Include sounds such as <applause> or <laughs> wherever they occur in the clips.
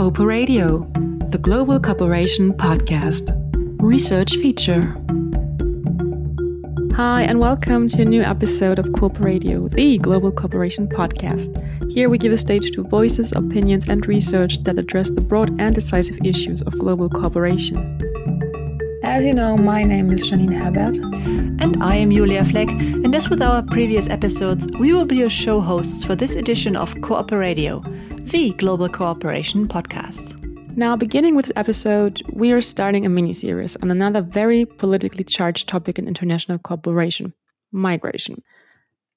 Cooper Radio, the Global Cooperation Podcast. Research feature. Hi, and welcome to a new episode of Cooper Radio, the Global Cooperation Podcast. Here we give a stage to voices, opinions, and research that address the broad and decisive issues of global cooperation. As you know, my name is Janine Herbert. And I am Julia Fleck, and as with our previous episodes, we will be your show hosts for this edition of Cooper Radio, the Global Cooperation Podcast. Now, beginning with this episode, we are starting a mini series on another very politically charged topic in international cooperation migration.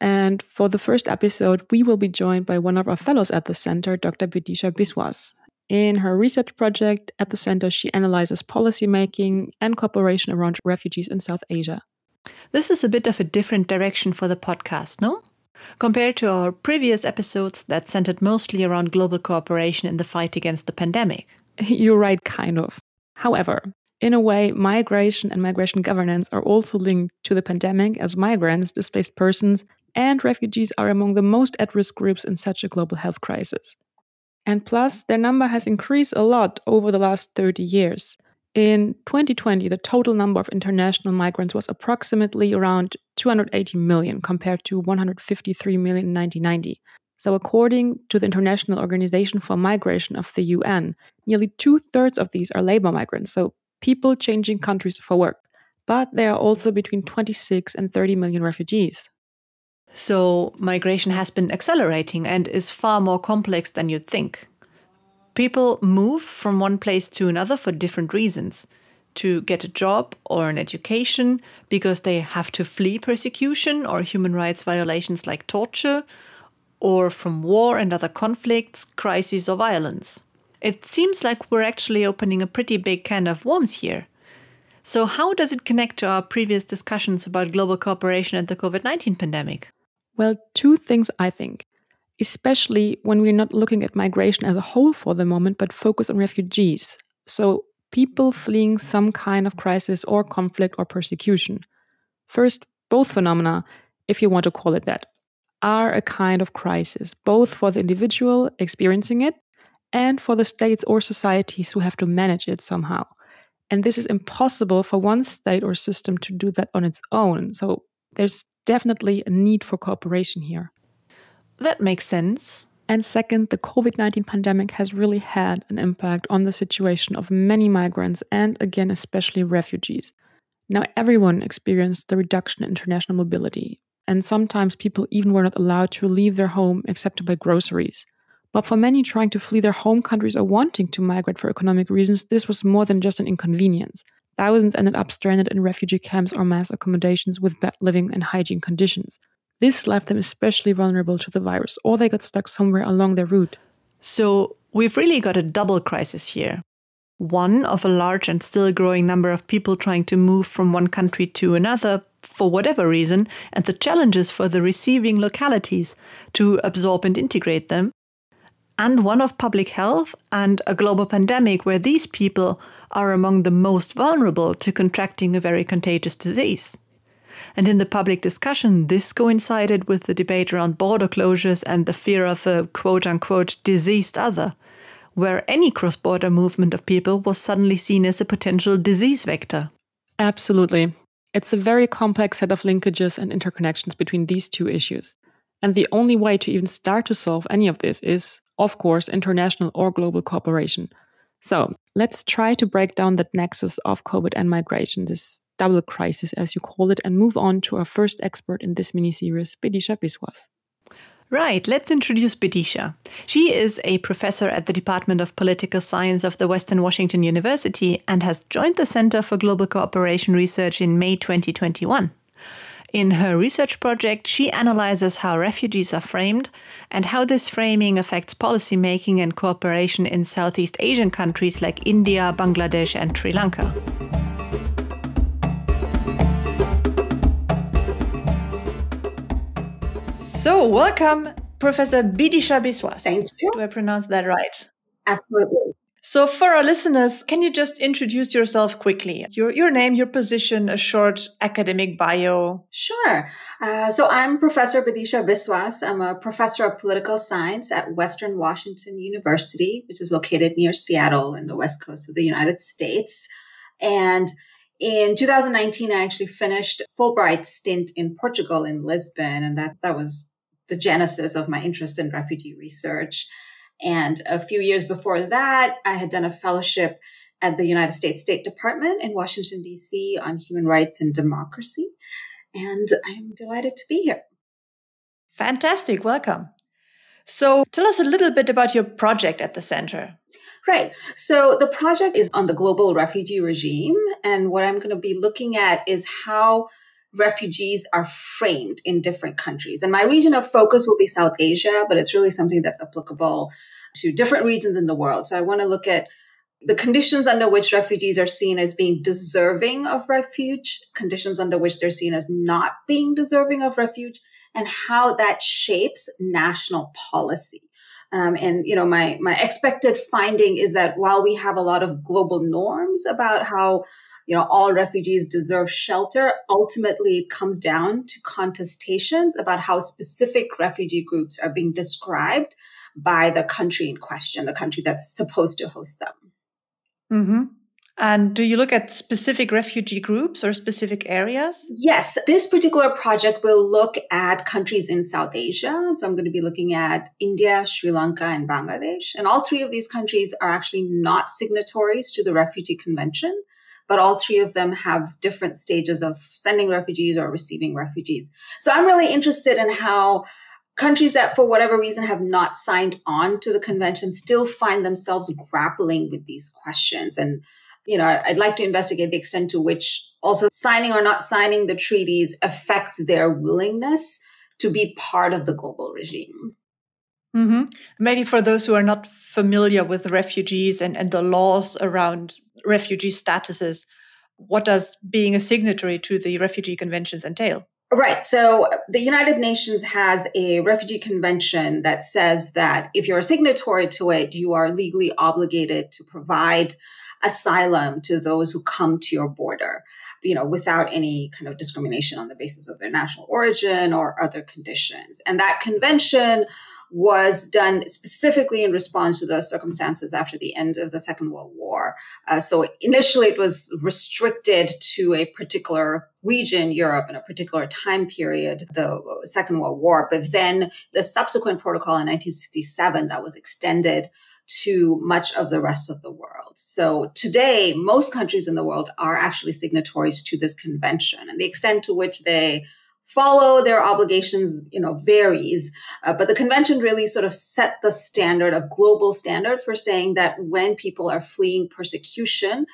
And for the first episode, we will be joined by one of our fellows at the center, Dr. Bidisha Biswas. In her research project at the center, she analyzes policymaking and cooperation around refugees in South Asia. This is a bit of a different direction for the podcast, no? Compared to our previous episodes that centered mostly around global cooperation in the fight against the pandemic. <laughs> You're right, kind of. However, in a way, migration and migration governance are also linked to the pandemic, as migrants, displaced persons, and refugees are among the most at risk groups in such a global health crisis. And plus, their number has increased a lot over the last 30 years. In 2020, the total number of international migrants was approximately around 280 million compared to 153 million in 1990. So, according to the International Organization for Migration of the UN, nearly two thirds of these are labor migrants, so people changing countries for work. But there are also between 26 and 30 million refugees. So, migration has been accelerating and is far more complex than you'd think. People move from one place to another for different reasons to get a job or an education because they have to flee persecution or human rights violations like torture, or from war and other conflicts, crises, or violence. It seems like we're actually opening a pretty big can of worms here. So, how does it connect to our previous discussions about global cooperation and the COVID 19 pandemic? Well, two things I think, especially when we're not looking at migration as a whole for the moment, but focus on refugees. So, people fleeing some kind of crisis or conflict or persecution. First, both phenomena, if you want to call it that, are a kind of crisis, both for the individual experiencing it and for the states or societies who have to manage it somehow. And this is impossible for one state or system to do that on its own. So there's definitely a need for cooperation here. That makes sense. And second, the COVID 19 pandemic has really had an impact on the situation of many migrants and, again, especially refugees. Now, everyone experienced the reduction in international mobility, and sometimes people even were not allowed to leave their home except to buy groceries. But for many trying to flee their home countries or wanting to migrate for economic reasons, this was more than just an inconvenience. Thousands ended up stranded in refugee camps or mass accommodations with bad living and hygiene conditions. This left them especially vulnerable to the virus, or they got stuck somewhere along their route. So, we've really got a double crisis here. One of a large and still growing number of people trying to move from one country to another for whatever reason, and the challenges for the receiving localities to absorb and integrate them and one of public health and a global pandemic where these people are among the most vulnerable to contracting a very contagious disease. And in the public discussion, this coincided with the debate around border closures and the fear of a quote unquote diseased other, where any cross border movement of people was suddenly seen as a potential disease vector. Absolutely. It's a very complex set of linkages and interconnections between these two issues. And the only way to even start to solve any of this is, of course, international or global cooperation. So let's try to break down that nexus of COVID and migration, this double crisis, as you call it, and move on to our first expert in this mini series, Bidisha Biswas. Right, let's introduce Bidisha. She is a professor at the Department of Political Science of the Western Washington University and has joined the Center for Global Cooperation Research in May 2021. In her research project, she analyzes how refugees are framed and how this framing affects policymaking and cooperation in Southeast Asian countries like India, Bangladesh, and Sri Lanka. So, welcome, Professor Bidisha Biswas. Thank you. Do I pronounce that right? Absolutely. So, for our listeners, can you just introduce yourself quickly? Your, your name, your position, a short academic bio. Sure. Uh, so, I'm Professor Bidisha Biswas. I'm a professor of political science at Western Washington University, which is located near Seattle in the west coast of the United States. And in 2019, I actually finished Fulbright stint in Portugal in Lisbon, and that, that was the genesis of my interest in refugee research. And a few years before that, I had done a fellowship at the United States State Department in Washington, D.C. on human rights and democracy. And I'm delighted to be here. Fantastic. Welcome. So tell us a little bit about your project at the center. Right. So the project is on the global refugee regime. And what I'm going to be looking at is how refugees are framed in different countries. And my region of focus will be South Asia, but it's really something that's applicable to different regions in the world. So I want to look at the conditions under which refugees are seen as being deserving of refuge, conditions under which they're seen as not being deserving of refuge, and how that shapes national policy. Um, and you know, my my expected finding is that while we have a lot of global norms about how you know all refugees deserve shelter, ultimately it comes down to contestations about how specific refugee groups are being described by the country in question, the country that's supposed to host them. Mm-hmm. And do you look at specific refugee groups or specific areas? Yes, this particular project will look at countries in South Asia. So I'm going to be looking at India, Sri Lanka, and Bangladesh. And all three of these countries are actually not signatories to the Refugee Convention, but all three of them have different stages of sending refugees or receiving refugees. So I'm really interested in how countries that for whatever reason have not signed on to the convention still find themselves grappling with these questions. And you know i'd like to investigate the extent to which also signing or not signing the treaties affects their willingness to be part of the global regime. Mm-hmm. maybe for those who are not familiar with refugees and, and the laws around refugee statuses what does being a signatory to the refugee conventions entail Right. So the United Nations has a refugee convention that says that if you're a signatory to it, you are legally obligated to provide asylum to those who come to your border, you know, without any kind of discrimination on the basis of their national origin or other conditions. And that convention was done specifically in response to the circumstances after the end of the Second World War. Uh, so initially it was restricted to a particular region, Europe, and a particular time period, the Second World War. But then the subsequent protocol in 1967 that was extended to much of the rest of the world. So today, most countries in the world are actually signatories to this convention and the extent to which they follow their obligations, you know, varies. Uh, but the convention really sort of set the standard, a global standard for saying that when people are fleeing persecution,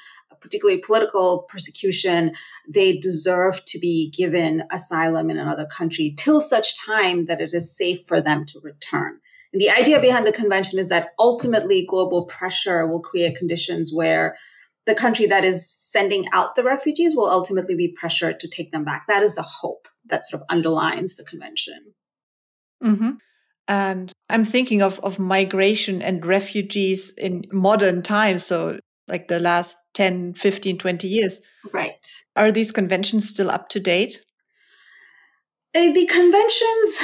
particularly political persecution, they deserve to be given asylum in another country till such time that it is safe for them to return. And the idea behind the convention is that ultimately global pressure will create conditions where the country that is sending out the refugees will ultimately be pressured to take them back. That is the hope that sort of underlines the convention. Mm-hmm. And I'm thinking of, of migration and refugees in modern times. So, like the last 10, 15, 20 years. Right. Are these conventions still up to date? Uh, the conventions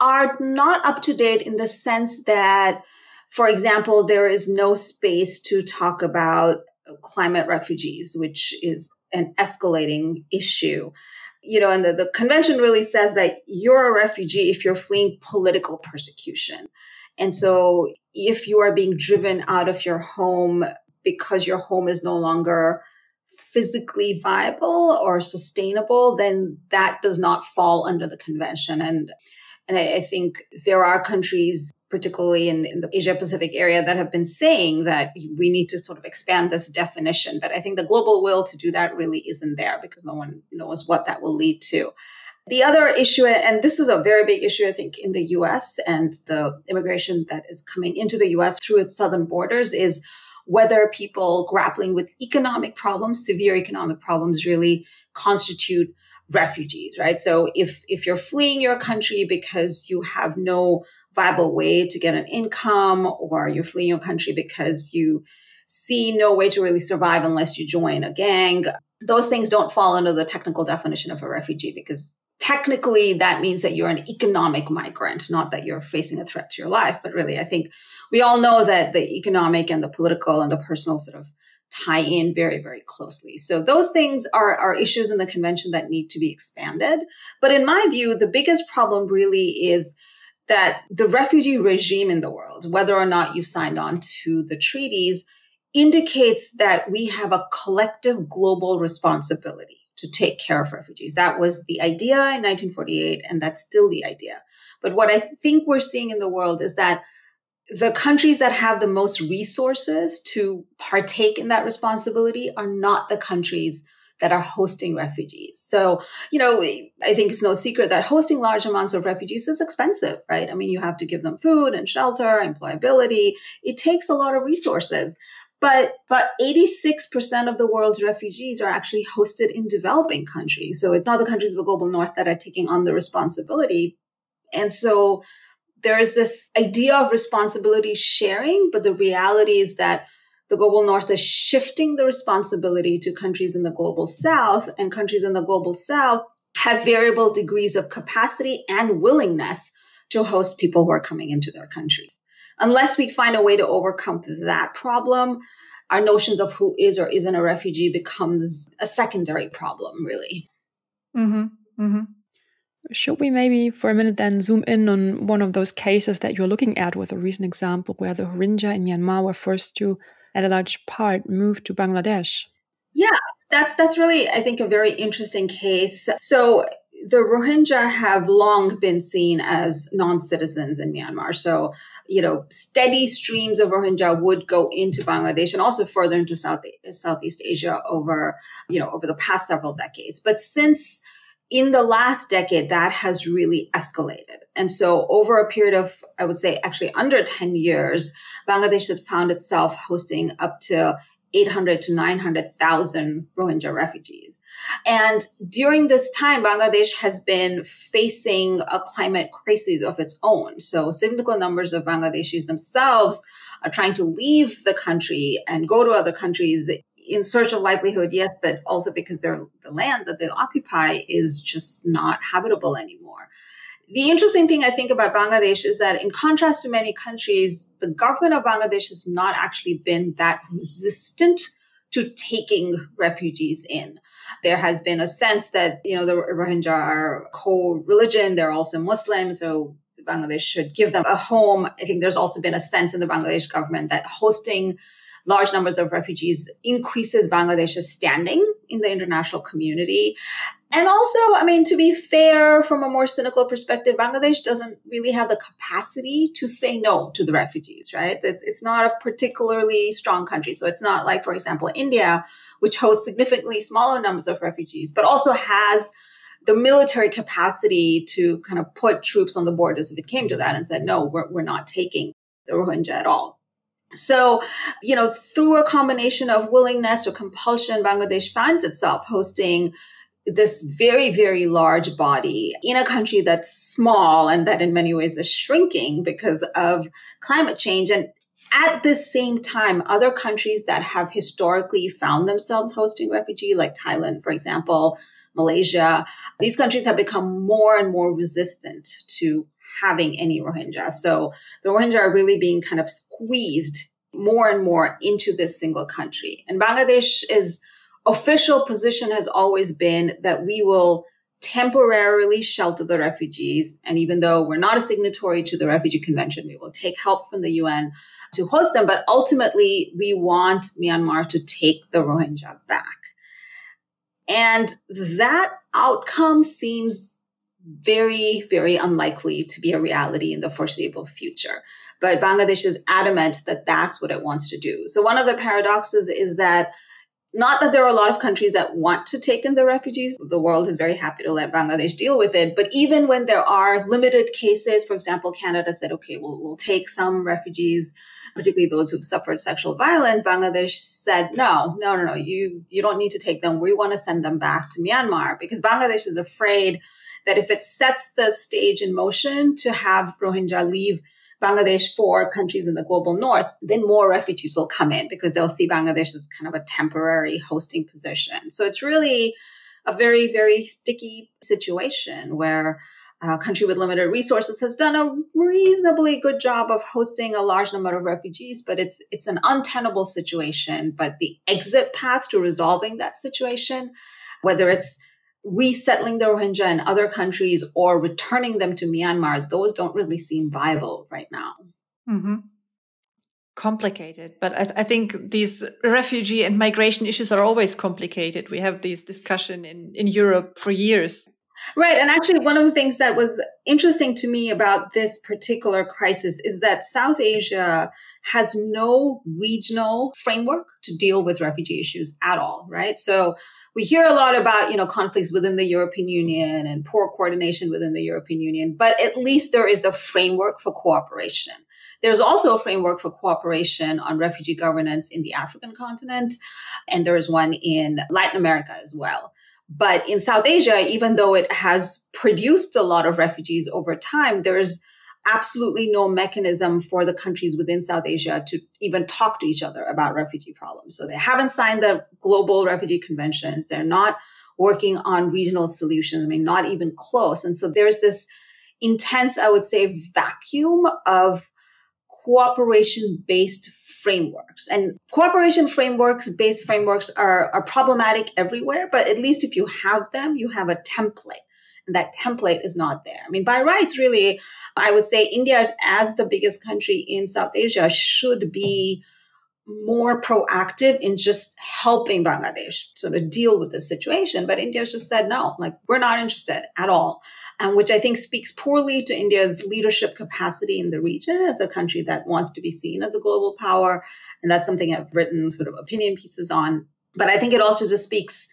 are not up to date in the sense that, for example, there is no space to talk about climate refugees, which is an escalating issue. You know, and the, the convention really says that you're a refugee if you're fleeing political persecution. And so if you are being driven out of your home because your home is no longer physically viable or sustainable, then that does not fall under the convention. And and I, I think there are countries particularly in, in the Asia Pacific area, that have been saying that we need to sort of expand this definition. But I think the global will to do that really isn't there because no one knows what that will lead to. The other issue, and this is a very big issue, I think, in the US and the immigration that is coming into the US through its southern borders, is whether people grappling with economic problems, severe economic problems, really constitute refugees, right? So if if you're fleeing your country because you have no viable way to get an income or you're fleeing your country because you see no way to really survive unless you join a gang. Those things don't fall under the technical definition of a refugee because technically that means that you're an economic migrant, not that you're facing a threat to your life. But really, I think we all know that the economic and the political and the personal sort of tie in very, very closely. So those things are, are issues in the convention that need to be expanded. But in my view, the biggest problem really is that the refugee regime in the world, whether or not you signed on to the treaties, indicates that we have a collective global responsibility to take care of refugees. That was the idea in 1948, and that's still the idea. But what I think we're seeing in the world is that the countries that have the most resources to partake in that responsibility are not the countries that are hosting refugees. So, you know, I think it's no secret that hosting large amounts of refugees is expensive, right? I mean, you have to give them food and shelter, employability. It takes a lot of resources. But but 86% of the world's refugees are actually hosted in developing countries. So it's not the countries of the global north that are taking on the responsibility. And so there is this idea of responsibility sharing, but the reality is that the global north is shifting the responsibility to countries in the global south, and countries in the global south have variable degrees of capacity and willingness to host people who are coming into their country. Unless we find a way to overcome that problem, our notions of who is or isn't a refugee becomes a secondary problem, really. Mm-hmm. Mm-hmm. Should we maybe for a minute then zoom in on one of those cases that you're looking at with a recent example where the Rohingya in Myanmar were forced to, at a large part, moved to Bangladesh? Yeah, that's that's really I think a very interesting case. So the Rohingya have long been seen as non-citizens in Myanmar. So, you know, steady streams of Rohingya would go into Bangladesh and also further into South, Southeast Asia over, you know, over the past several decades. But since in the last decade, that has really escalated. And so over a period of, I would say actually under 10 years, Bangladesh has found itself hosting up to 800 to 900,000 Rohingya refugees. And during this time, Bangladesh has been facing a climate crisis of its own. So significant numbers of Bangladeshis themselves are trying to leave the country and go to other countries in search of livelihood, yes, but also because the land that they occupy is just not habitable anymore. The interesting thing I think about Bangladesh is that, in contrast to many countries, the government of Bangladesh has not actually been that resistant to taking refugees in. There has been a sense that, you know, the Rohingya are co-religion. They're also Muslim. So Bangladesh should give them a home. I think there's also been a sense in the Bangladesh government that hosting large numbers of refugees increases Bangladesh's standing in the international community. And also, I mean, to be fair, from a more cynical perspective, Bangladesh doesn't really have the capacity to say no to the refugees, right? It's, it's not a particularly strong country. So it's not like, for example, India, which hosts significantly smaller numbers of refugees, but also has the military capacity to kind of put troops on the borders if it came to that and said, no, we're, we're not taking the Rohingya at all. So, you know, through a combination of willingness or compulsion, Bangladesh finds itself hosting this very, very large body in a country that's small and that in many ways is shrinking because of climate change. And at the same time, other countries that have historically found themselves hosting refugee, like Thailand, for example, Malaysia, these countries have become more and more resistant to having any Rohingya. So the Rohingya are really being kind of squeezed more and more into this single country. And Bangladesh's official position has always been that we will temporarily shelter the refugees. And even though we're not a signatory to the Refugee Convention, we will take help from the UN to host them. But ultimately, we want Myanmar to take the Rohingya back. And that outcome seems very, very unlikely to be a reality in the foreseeable future. But Bangladesh is adamant that that's what it wants to do. So one of the paradoxes is that not that there are a lot of countries that want to take in the refugees. The world is very happy to let Bangladesh deal with it. But even when there are limited cases, for example, Canada said, okay, we'll, we'll take some refugees, particularly those who've suffered sexual violence. Bangladesh said, no, no, no, no, you, you don't need to take them. We want to send them back to Myanmar because Bangladesh is afraid that if it sets the stage in motion to have Rohingya leave Bangladesh for countries in the global north, then more refugees will come in because they'll see Bangladesh as kind of a temporary hosting position. So it's really a very, very sticky situation where a country with limited resources has done a reasonably good job of hosting a large number of refugees, but it's it's an untenable situation. But the exit paths to resolving that situation, whether it's resettling the Rohingya in other countries or returning them to Myanmar, those don't really seem viable right now. Mm-hmm. Complicated, but I, th- I, think these refugee and migration issues are always complicated. We have these discussion in, in Europe for years. Right. And actually, one of the things that was interesting to me about this particular crisis is that South Asia has no regional framework to deal with refugee issues at all, right? So we hear a lot about, you know, conflicts within the European Union and poor coordination within the European Union, but at least there is a framework for cooperation. There's also a framework for cooperation on refugee governance in the African continent, and there is one in Latin America as well. But in South Asia, even though it has produced a lot of refugees over time, there's absolutely no mechanism for the countries within South Asia to even talk to each other about refugee problems. So they haven't signed the global refugee conventions. They're not working on regional solutions. I mean, not even close. And so there's this intense, I would say, vacuum of cooperation based frameworks and cooperation frameworks based frameworks are, are problematic everywhere, but at least if you have them, you have a template that template is not there. I mean, by rights, really, I would say India, as the biggest country in South Asia, should be more proactive in just helping Bangladesh sort of deal with the situation. But India's just said, no, like, we're not interested at all. And which I think speaks poorly to India's leadership capacity in the region as a country that wants to be seen as a global power. And that's something I've written sort of opinion pieces on. But I think it also just speaks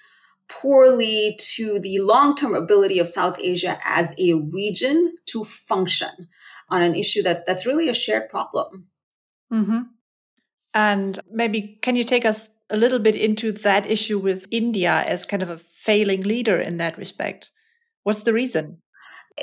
poorly to the long term ability of South Asia as a region to function on an issue that, that's really a shared problem. Mm-hmm. And maybe can you take us a little bit into that issue with India as kind of a failing leader in that respect? What's the reason?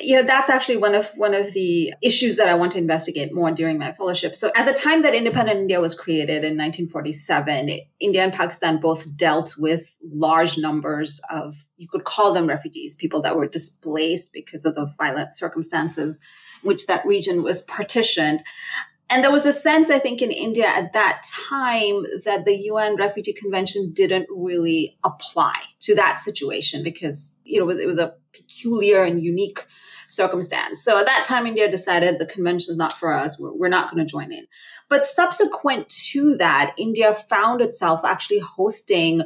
You know that's actually one of one of the issues that i want to investigate more during my fellowship. So at the time that independent mm-hmm. india was created in 1947 india and pakistan both dealt with large numbers of you could call them refugees people that were displaced because of the violent circumstances in which that region was partitioned. And there was a sense, I think, in India at that time that the UN Refugee Convention didn't really apply to that situation because, you know, it was, it was a peculiar and unique circumstance. So at that time, India decided the convention is not for us. We're, we're not going to join in. But subsequent to that, India found itself actually hosting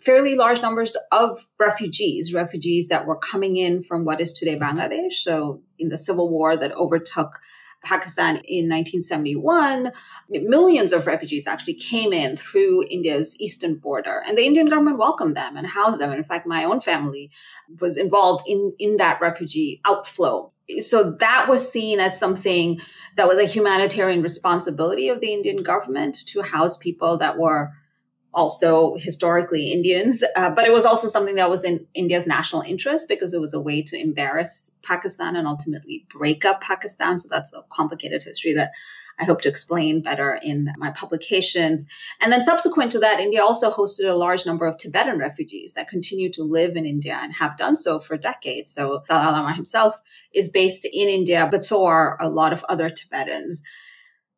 fairly large numbers of refugees, refugees that were coming in from what is today Bangladesh. So in the civil war that overtook Pakistan in 1971, millions of refugees actually came in through India's eastern border, and the Indian government welcomed them and housed them. And in fact, my own family was involved in, in that refugee outflow. So that was seen as something that was a humanitarian responsibility of the Indian government to house people that were also historically Indians, uh, but it was also something that was in India's national interest because it was a way to embarrass Pakistan and ultimately break up Pakistan. So that's a complicated history that I hope to explain better in my publications. And then subsequent to that, India also hosted a large number of Tibetan refugees that continue to live in India and have done so for decades. So Dalai Lama himself is based in India, but so are a lot of other Tibetans.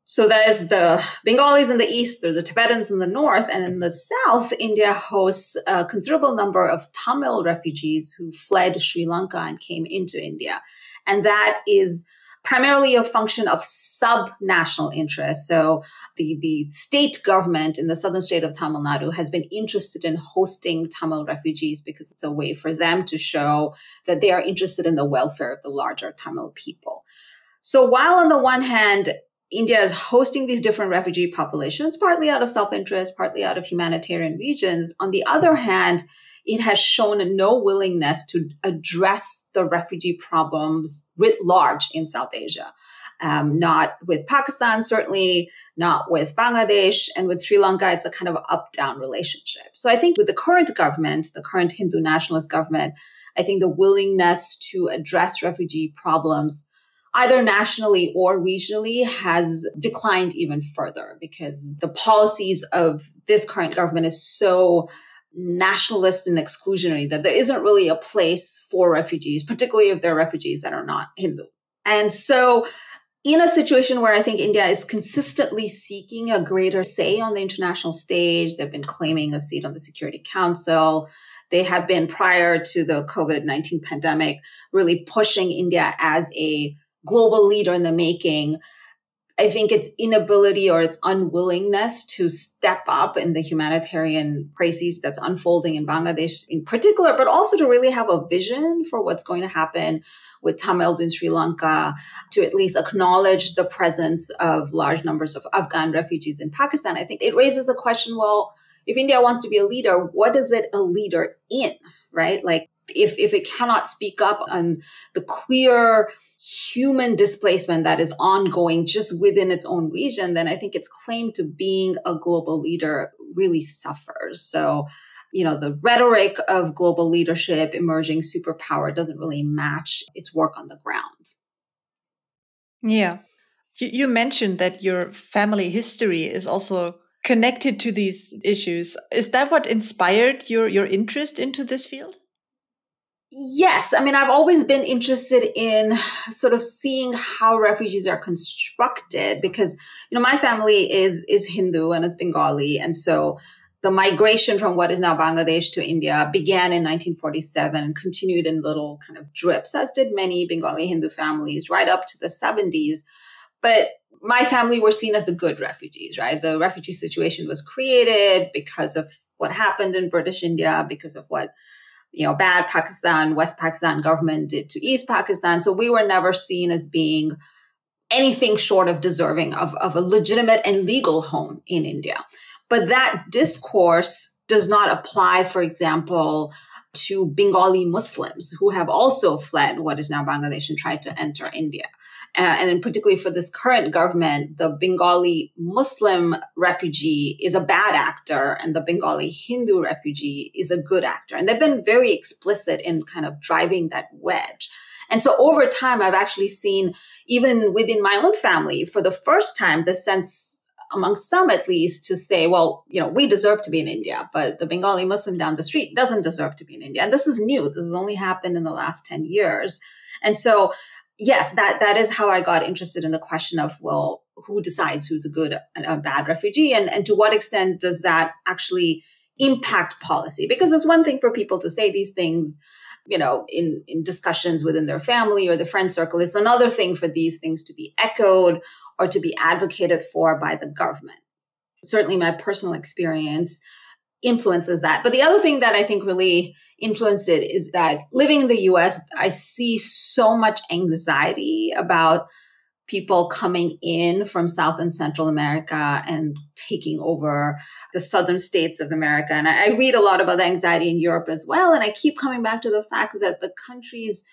So there's the Bengalis in the east, there's the Tibetans in the north, and in the south, India hosts a considerable number of Tamil refugees who fled Sri Lanka and came into India. And that is primarily a function of sub-national interest. So the, the state government in the southern state of Tamil Nadu has been interested in hosting Tamil refugees because it's a way for them to show that they are interested in the welfare of the larger Tamil people. So while on the one hand, India is hosting these different refugee populations, partly out of self interest, partly out of humanitarian regions. On the other hand, it has shown no willingness to address the refugee problems writ large in South Asia. Um, not with Pakistan, certainly not with Bangladesh, and with Sri Lanka, it's a kind of up down relationship. So I think with the current government, the current Hindu nationalist government, I think the willingness to address refugee problems either nationally or regionally has declined even further because the policies of this current government is so nationalist and exclusionary that there isn't really a place for refugees, particularly if they're refugees that are not Hindu. And so in a situation where I think India is consistently seeking a greater say on the international stage, they've been claiming a seat on the Security Council. They have been prior to the COVID 19 pandemic really pushing India as a global leader in the making. I think its inability or its unwillingness to step up in the humanitarian crisis that's unfolding in Bangladesh in particular, but also to really have a vision for what's going to happen with Tamils in Sri Lanka, to at least acknowledge the presence of large numbers of Afghan refugees in Pakistan. I think it raises a question well, if India wants to be a leader, what is it a leader in, right? Like, if, if it cannot speak up on the clear human displacement that is ongoing just within its own region, then I think its claim to being a global leader really suffers. So, you know, the rhetoric of global leadership, emerging superpower doesn't really match its work on the ground. Yeah. You, you mentioned that your family history is also connected to these issues. Is that what inspired your, your interest into this field? Yes. I mean, I've always been interested in sort of seeing how refugees are constructed because, you know, my family is, is Hindu and it's Bengali. And so the migration from what is now Bangladesh to India began in 1947 and continued in little kind of drips, as did many Bengali Hindu families right up to the 70s. But my family were seen as the good refugees, right? The refugee situation was created because of what happened in British India, because of what you know, bad Pakistan, West Pakistan government did to East Pakistan. So we were never seen as being anything short of deserving of, of a legitimate and legal home in India. But that discourse does not apply, for example, to Bengali Muslims who have also fled what is now Bangladesh and tried to enter India. Uh, and particularly for this current government, the Bengali Muslim refugee is a bad actor and the Bengali Hindu refugee is a good actor. And they've been very explicit in kind of driving that wedge. And so over time, I've actually seen, even within my own family, for the first time, the sense among some at least to say, well, you know, we deserve to be in India, but the Bengali Muslim down the street doesn't deserve to be in India. And this is new. This has only happened in the last 10 years. And so yes, that that is how I got interested in the question of well, who decides who's a good and a bad refugee, and and to what extent does that actually impact policy? Because it's one thing for people to say these things, you know, in in discussions within their family or the friend circle. It's another thing for these things to be echoed or to be advocated for by the government. Certainly, my personal experience influences that. But the other thing that I think really influenced it is that living in the US, I see so much anxiety about people coming in from South and Central America and taking over the southern states of America. And I, read a lot about the anxiety in Europe as well. And I keep coming back to the fact that the countries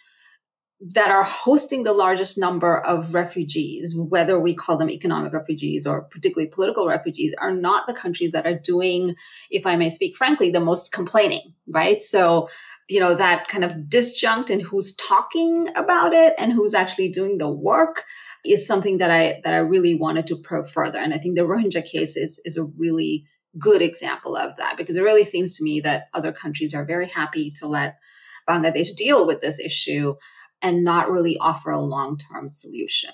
that are hosting the largest number of refugees, whether we call them economic refugees or particularly political refugees, are not the countries that are doing, if I may speak frankly, the most complaining, right? So, you know, that kind of disjunct in who's talking about it and who's actually doing the work is something that I that I really wanted to probe further. And I think the Rohingya case is is a really good example of that because it really seems to me that other countries are very happy to let Bangladesh deal with this issue and not really offer a long term solution.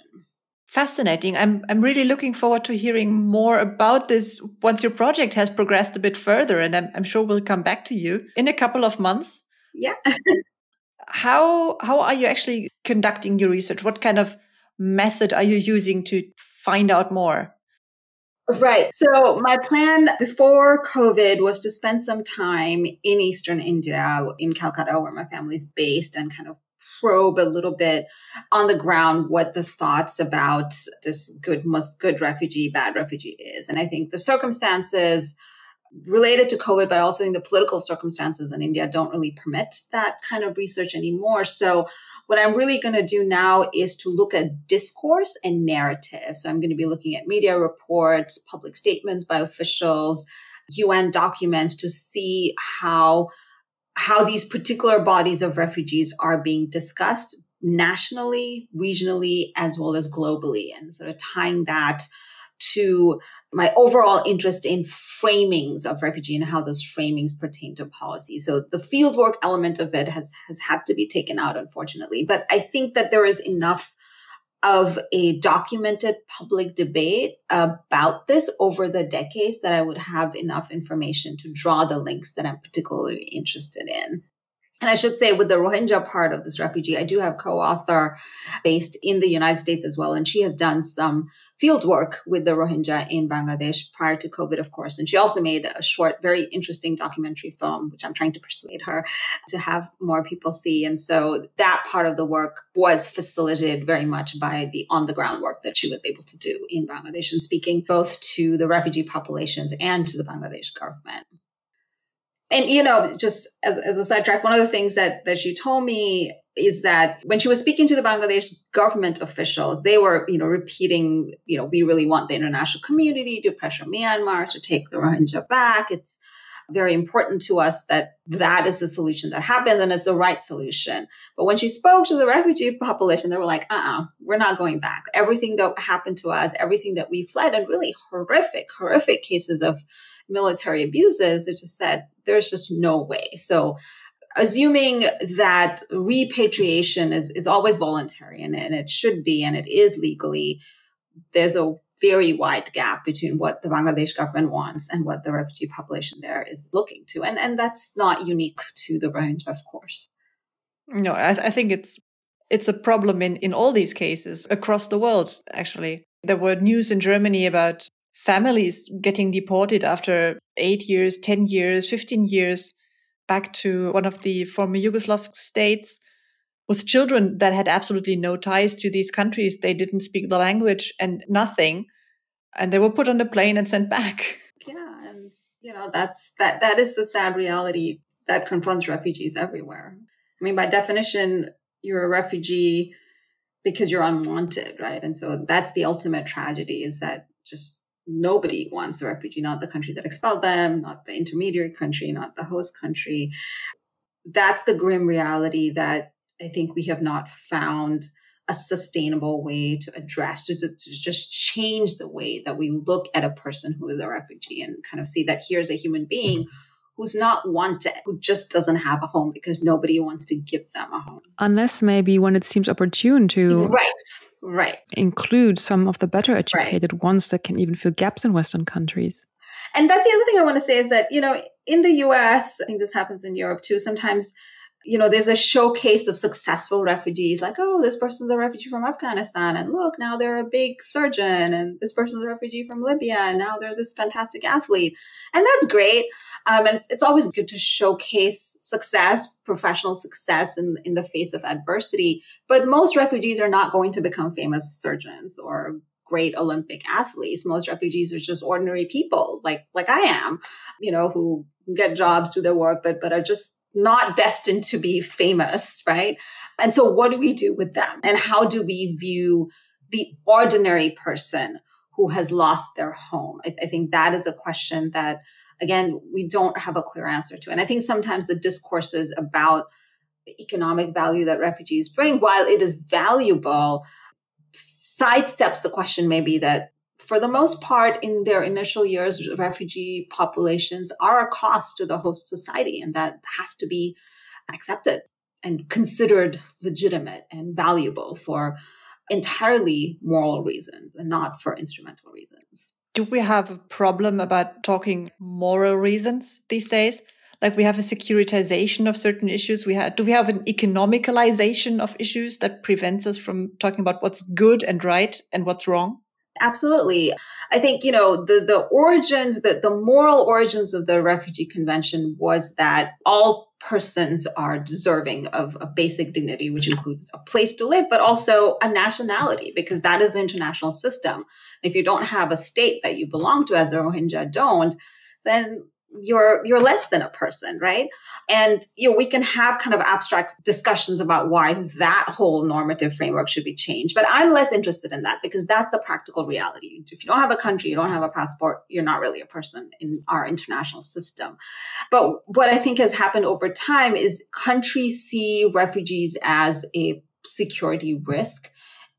Fascinating. I'm I'm really looking forward to hearing more about this once your project has progressed a bit further, and I'm, I'm sure we'll come back to you in a couple of months. Yeah. <laughs> how how are you actually conducting your research? What kind of method are you using to find out more? Right. So my plan before COVID was to spend some time in Eastern India, in Calcutta, where my family's based, and kind of probe a little bit on the ground what the thoughts about this good must good refugee bad refugee is. And i think the circumstances related to covid but also in the political circumstances in india don't really permit that kind of research anymore. So what i'm really going to do now is to look at discourse and narrative. So i'm going to be looking at media reports public statements by officials un documents to see how how these particular bodies of refugees are being discussed nationally, regionally, as well as globally, and sort of tying that to my overall interest in framings of refugee and how those framings pertain to policy. So the fieldwork element of it has, has had to be taken out, unfortunately. But I think that there is enough of a documented public debate about this over the decades that I would have enough information to draw the links that I'm particularly interested in. And I should say with the Rohingya part of this refugee, I do have co-author based in the United States as well. And she has done some field work with the Rohingya in Bangladesh prior to COVID, of course. And she also made a short, very interesting documentary film, which I'm trying to persuade her to have more people see. And so that part of the work was facilitated very much by the on the ground work that she was able to do in Bangladesh and speaking both to the refugee populations and to the Bangladesh government and you know, just as, as a sidetrack, one of the things that that she told me is that when she was speaking to the Bangladesh government officials, they were, you know, repeating, you know, we really want the international community to pressure Myanmar to take the Rohingya back. It's very important to us that that is the solution that happens and it's the right solution. But when she spoke to the refugee population, they were like, uh uh-uh, uh, we are not going back. Everything that happened to us, everything that we fled, and really horrific, horrific cases of military abuses, it just said there's just no way. So assuming that repatriation is, is always voluntary and, and it should be and it is legally, there's a very wide gap between what the Bangladesh government wants and what the refugee population there is looking to. And, and that's not unique to the Rohingya, of course. No, I, th- I think it's it's a problem in, in all these cases across the world, actually. There were news in Germany about families getting deported after eight years, 10 years, 15 years back to one of the former Yugoslav states with children that had absolutely no ties to these countries. They didn't speak the language and nothing. And they were put on a plane and sent back. Yeah. And, you know, that's that, that is the sad reality that confronts refugees everywhere. I mean, by definition, you're a refugee because you're unwanted, right? And so that's the ultimate tragedy is that just nobody wants the refugee, not the country that expelled them, not the intermediary country, not the host country. That's the grim reality that I think we have not found a sustainable way to address, to, to, to, just change the way that we look at a person who is a refugee and kind of see that here's a human being mm-hmm. Who's not wanted, who just doesn't have a home because nobody wants to give them a home. Unless maybe when it seems opportune to. Right Right. Include some of the better educated right. ones that can even fill gaps in Western countries. And that's the other thing I want to say is that, you know, in the US, I think this happens in Europe too, sometimes you know, there's a showcase of successful refugees, like, oh, this person's a refugee from Afghanistan, and look, now they're a big surgeon, and this person's a refugee from Libya, and now they're this fantastic athlete. And that's great. Um, and it's, it's always good to showcase success, professional success in, in the face of adversity. But most refugees are not going to become famous surgeons or great Olympic athletes. Most refugees are just ordinary people, like like I am, you know, who get jobs, do their work, but but are just not destined to be famous, right? And so what do we do with them? And how do we view the ordinary person who has lost their home? I, I think that is a question that, again, we don't have a clear answer to. And I think sometimes the discourses about the economic value that refugees bring, while it is valuable, sidesteps the question maybe that for the most part, in their initial years, refugee populations are a cost to the host society, and that has to be accepted and considered legitimate and valuable for entirely moral reasons and not for instrumental reasons. Do we have a problem about talking moral reasons these days? Like we have a securitization of certain issues. We have, do we have an economicalization of issues that prevents us from talking about what's good and right and what's wrong? Absolutely. I think, you know, the, the origins, the, the moral origins of the Refugee Convention was that all persons are deserving of a basic dignity, which includes a place to live, but also a nationality, because that is the international system. If you don't have a state that you belong to, as the Rohingya don't, then you're you're less than a person right and you know we can have kind of abstract discussions about why that whole normative framework should be changed but i'm less interested in that because that's the practical reality if you don't have a country you don't have a passport you're not really a person in our international system but what i think has happened over time is countries see refugees as a security risk.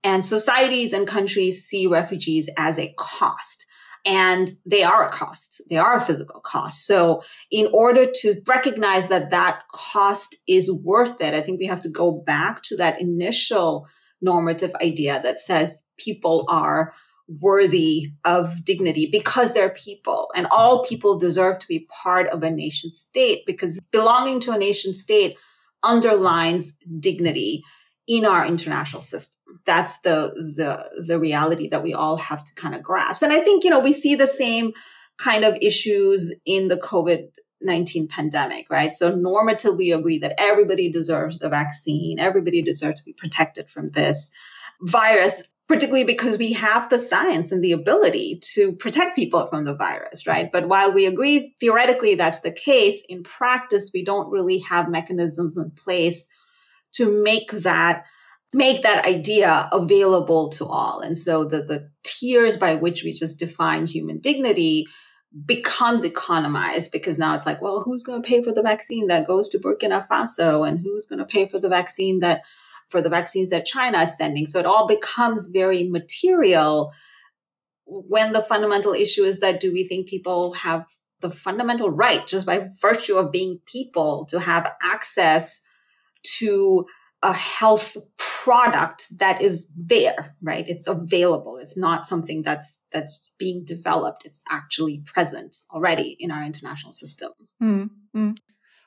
And societies and countries see refugees as a cost. And they are a cost. They are a physical cost. So in order to recognize that that cost is worth it, I think we have to go back to that initial normative idea that says people are worthy of dignity because they're people and all people deserve to be part of a nation state because belonging to a nation state underlines dignity in our international system. That's the the the reality that we all have to kind of grasp. And I think, you know, we see the same kind of issues in the COVID 19 pandemic, right? So normatively agree that everybody deserves the vaccine, everybody deserves to be protected from this virus, particularly because we have the science and the ability to protect people from the virus, right? But while we agree theoretically that's the case, in practice, we don't really have mechanisms in place to make that make that idea available to all. And so the, the tiers by which we just define human dignity becomes economized because now it's like, well, who's going to pay for the vaccine that goes to Burkina Faso and who's going to pay for the vaccine that for the vaccines that China is sending. So it all becomes very material when the fundamental issue is that do we think people have the fundamental right just by virtue of being people to have access to a health product that is there right? It's available. It's not something that's that's being developed. It's actually present already in our international system. Mm-hmm.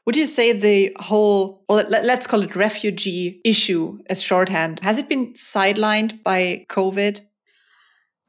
would you say the whole well let, us call it refugee issue as shorthand. Has it been sidelined by covid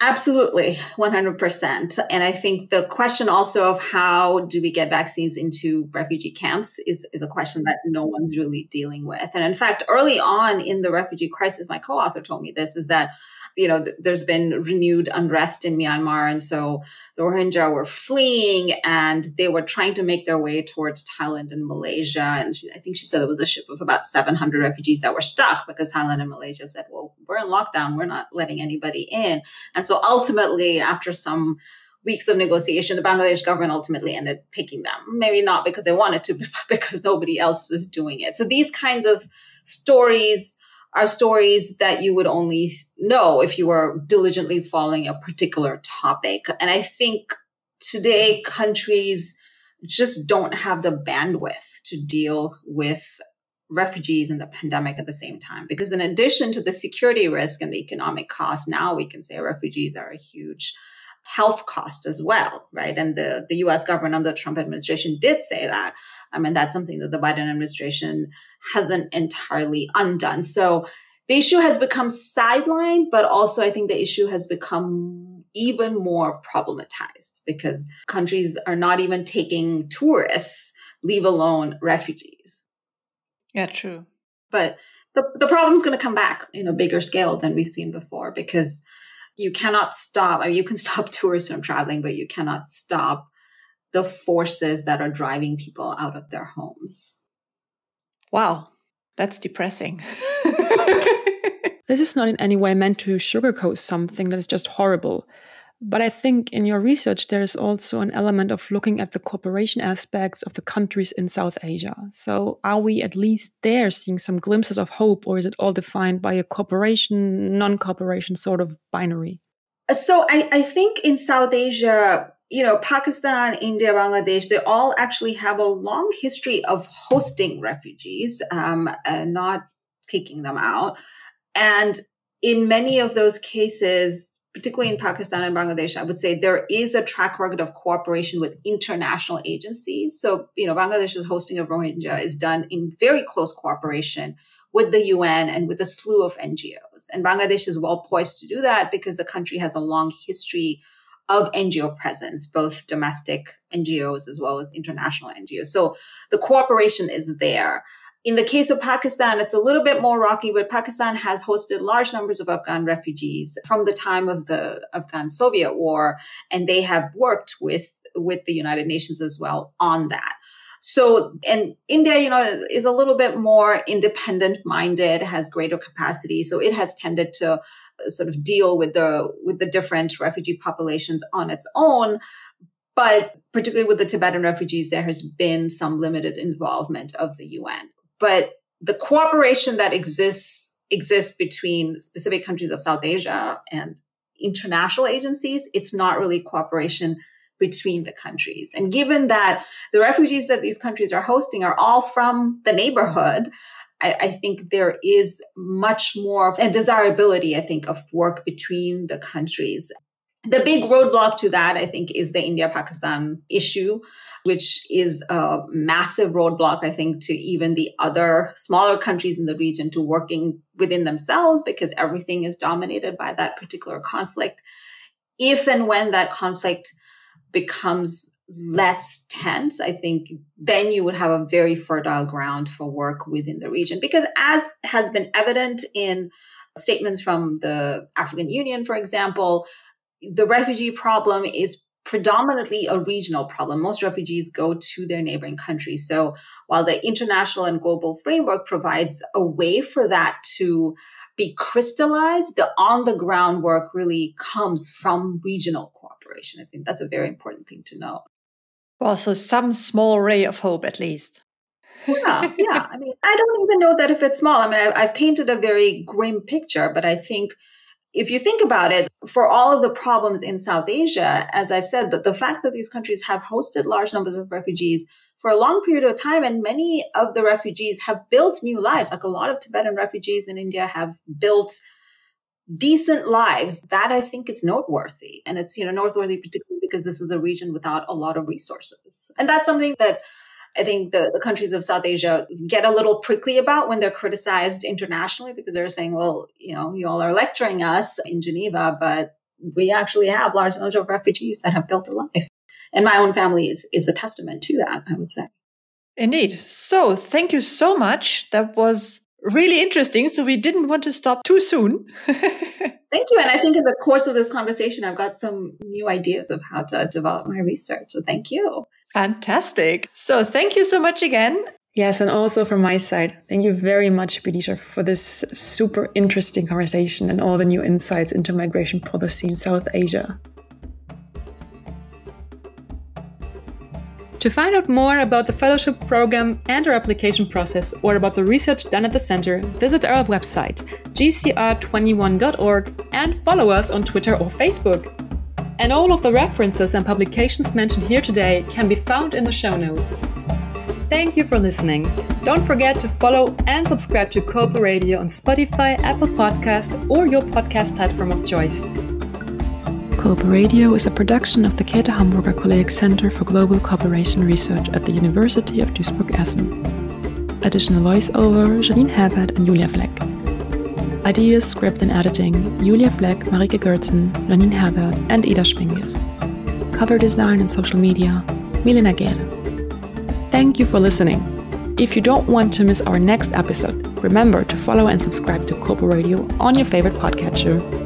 Absolutely, 100%. And I think the question also of how do we get vaccines into refugee camps is, is a question that no one's really dealing with. And in fact, early on in the refugee crisis, my co author told me this is that you know, th- there's been renewed unrest in Myanmar. And so the Rohingya were fleeing and they were trying to make their way towards Thailand and Malaysia. And she, I think she said it was a ship of about 700 refugees that were stuck because Thailand and Malaysia said, well, we're in lockdown. We're not letting anybody in. And so ultimately, after some weeks of negotiation, the Bangladesh government ultimately ended picking them. Maybe not because they wanted to, <laughs> but because nobody else was doing it. So these kinds of stories are stories that you would only know if you were diligently following a particular topic. And I think today countries just don't have the bandwidth to deal with refugees and the pandemic at the same time. Because in addition to the security risk and the economic cost, now we can say refugees are a huge health cost as well, right? And the, the US government under the Trump administration did say that. I mean, that's something that the Biden administration hasn't entirely undone. So the issue has become sidelined, but also I think the issue has become even more problematized because countries are not even taking tourists, leave alone refugees. Yeah, true. But the, the problem is going to come back in a bigger scale than we've seen before because you cannot stop. I mean, you can <laughs> stop tourists from traveling, but you cannot stop the forces that are driving people out of their homes. Wow, that's depressing. <laughs> this is not in any way meant to sugarcoat something that is just horrible. But I think in your research, there is also an element of looking at the cooperation aspects of the countries in South Asia. So, are we at least there seeing some glimpses of hope, or is it all defined by a cooperation, non cooperation sort of binary? So, I, I think in South Asia, you know, Pakistan, India, Bangladesh, they all actually have a long history of hosting refugees, um, and not kicking them out. And in many of those cases, particularly in Pakistan and Bangladesh, I would say there is a track record of cooperation with international agencies. So, you know, Bangladesh's hosting of Rohingya is done in very close cooperation with the UN and with a slew of NGOs. And Bangladesh is well poised to do that because the country has a long history of NGO presence, both domestic NGOs as well as international NGOs. So the cooperation is there. In the case of Pakistan, it's a little bit more rocky, but Pakistan has hosted large numbers of Afghan refugees from the time of the Afghan Soviet War, and they have worked with, with the United Nations as well on that. So, and India, you know, is a little bit more independent minded, has greater capacity. So it has tended to sort of deal with the with the different refugee populations on its own but particularly with the tibetan refugees there has been some limited involvement of the un but the cooperation that exists exists between specific countries of South Asia and international agencies. It's not really cooperation between the countries. And given that the refugees that these countries are hosting are all from the neighborhood, I, I think there is much more and desirability, I think, of work between the countries. The big roadblock to that, I think, is the India Pakistan issue, which is a massive roadblock, I think, to even the other smaller countries in the region to working within themselves because everything is dominated by that particular conflict. If and when that conflict becomes less tense, I think then you would have a very fertile ground for work within the region. Because as has been evident in statements from the African Union, for example, the refugee problem is predominantly a regional problem. Most refugees go to their neighboring countries. So while the international and global framework provides a way for that to be crystallized, the on the ground work really comes from regional cooperation. I think that's a very important thing to know. Well, so some small ray of hope at least. yeah, <laughs> yeah. I mean, I don't even know that if it's small. I mean, I, I painted a very grim picture, but I think if you think about it, for all of the problems in South Asia, as I said, that the fact that these countries have hosted large numbers of refugees for a long period of time, and many of the refugees have built new lives, like a lot of Tibetan refugees in India have built decent lives, that I think is noteworthy. And it's, you know, noteworthy particularly because this is a region without a lot of resources. And that's something that I think the, the countries of South Asia get a little prickly about when they're criticized internationally because they're saying, well, you know, you all are lecturing us in Geneva, but we actually have large numbers of refugees that have built a life. And my own family is, is a testament to that, I would say. Indeed. So thank you so much. That was really interesting. So we didn't want to stop too soon. <laughs> Thank you. And I think in the course of this conversation, I've got some new ideas of how to develop my research. So thank you. Fantastic. So thank you so much again. Yes, and also from my side, thank you very much, Bidisha, for this super interesting conversation and all the new insights into migration policy in South Asia. To find out more about the fellowship program and our application process or about the research done at the center, visit our website, gcr21.org, and follow us on Twitter or Facebook. And all of the references and publications mentioned here today can be found in the show notes. Thank you for listening. Don't forget to follow and subscribe to Cooper Radio on Spotify, Apple Podcast, or your podcast platform of choice. Cooper Radio is a production of the Käte Hamburger Kolleg Center for Global Cooperation Research at the University of Duisburg-Essen. Additional voiceover Janine Herbert and Julia Fleck. Ideas, script and editing Julia Fleck, Marike Gertzen, Janine Herbert and Ida Spingis. Cover design and social media Milena Gere. Thank you for listening. If you don't want to miss our next episode, remember to follow and subscribe to Cooper Radio on your favorite podcatcher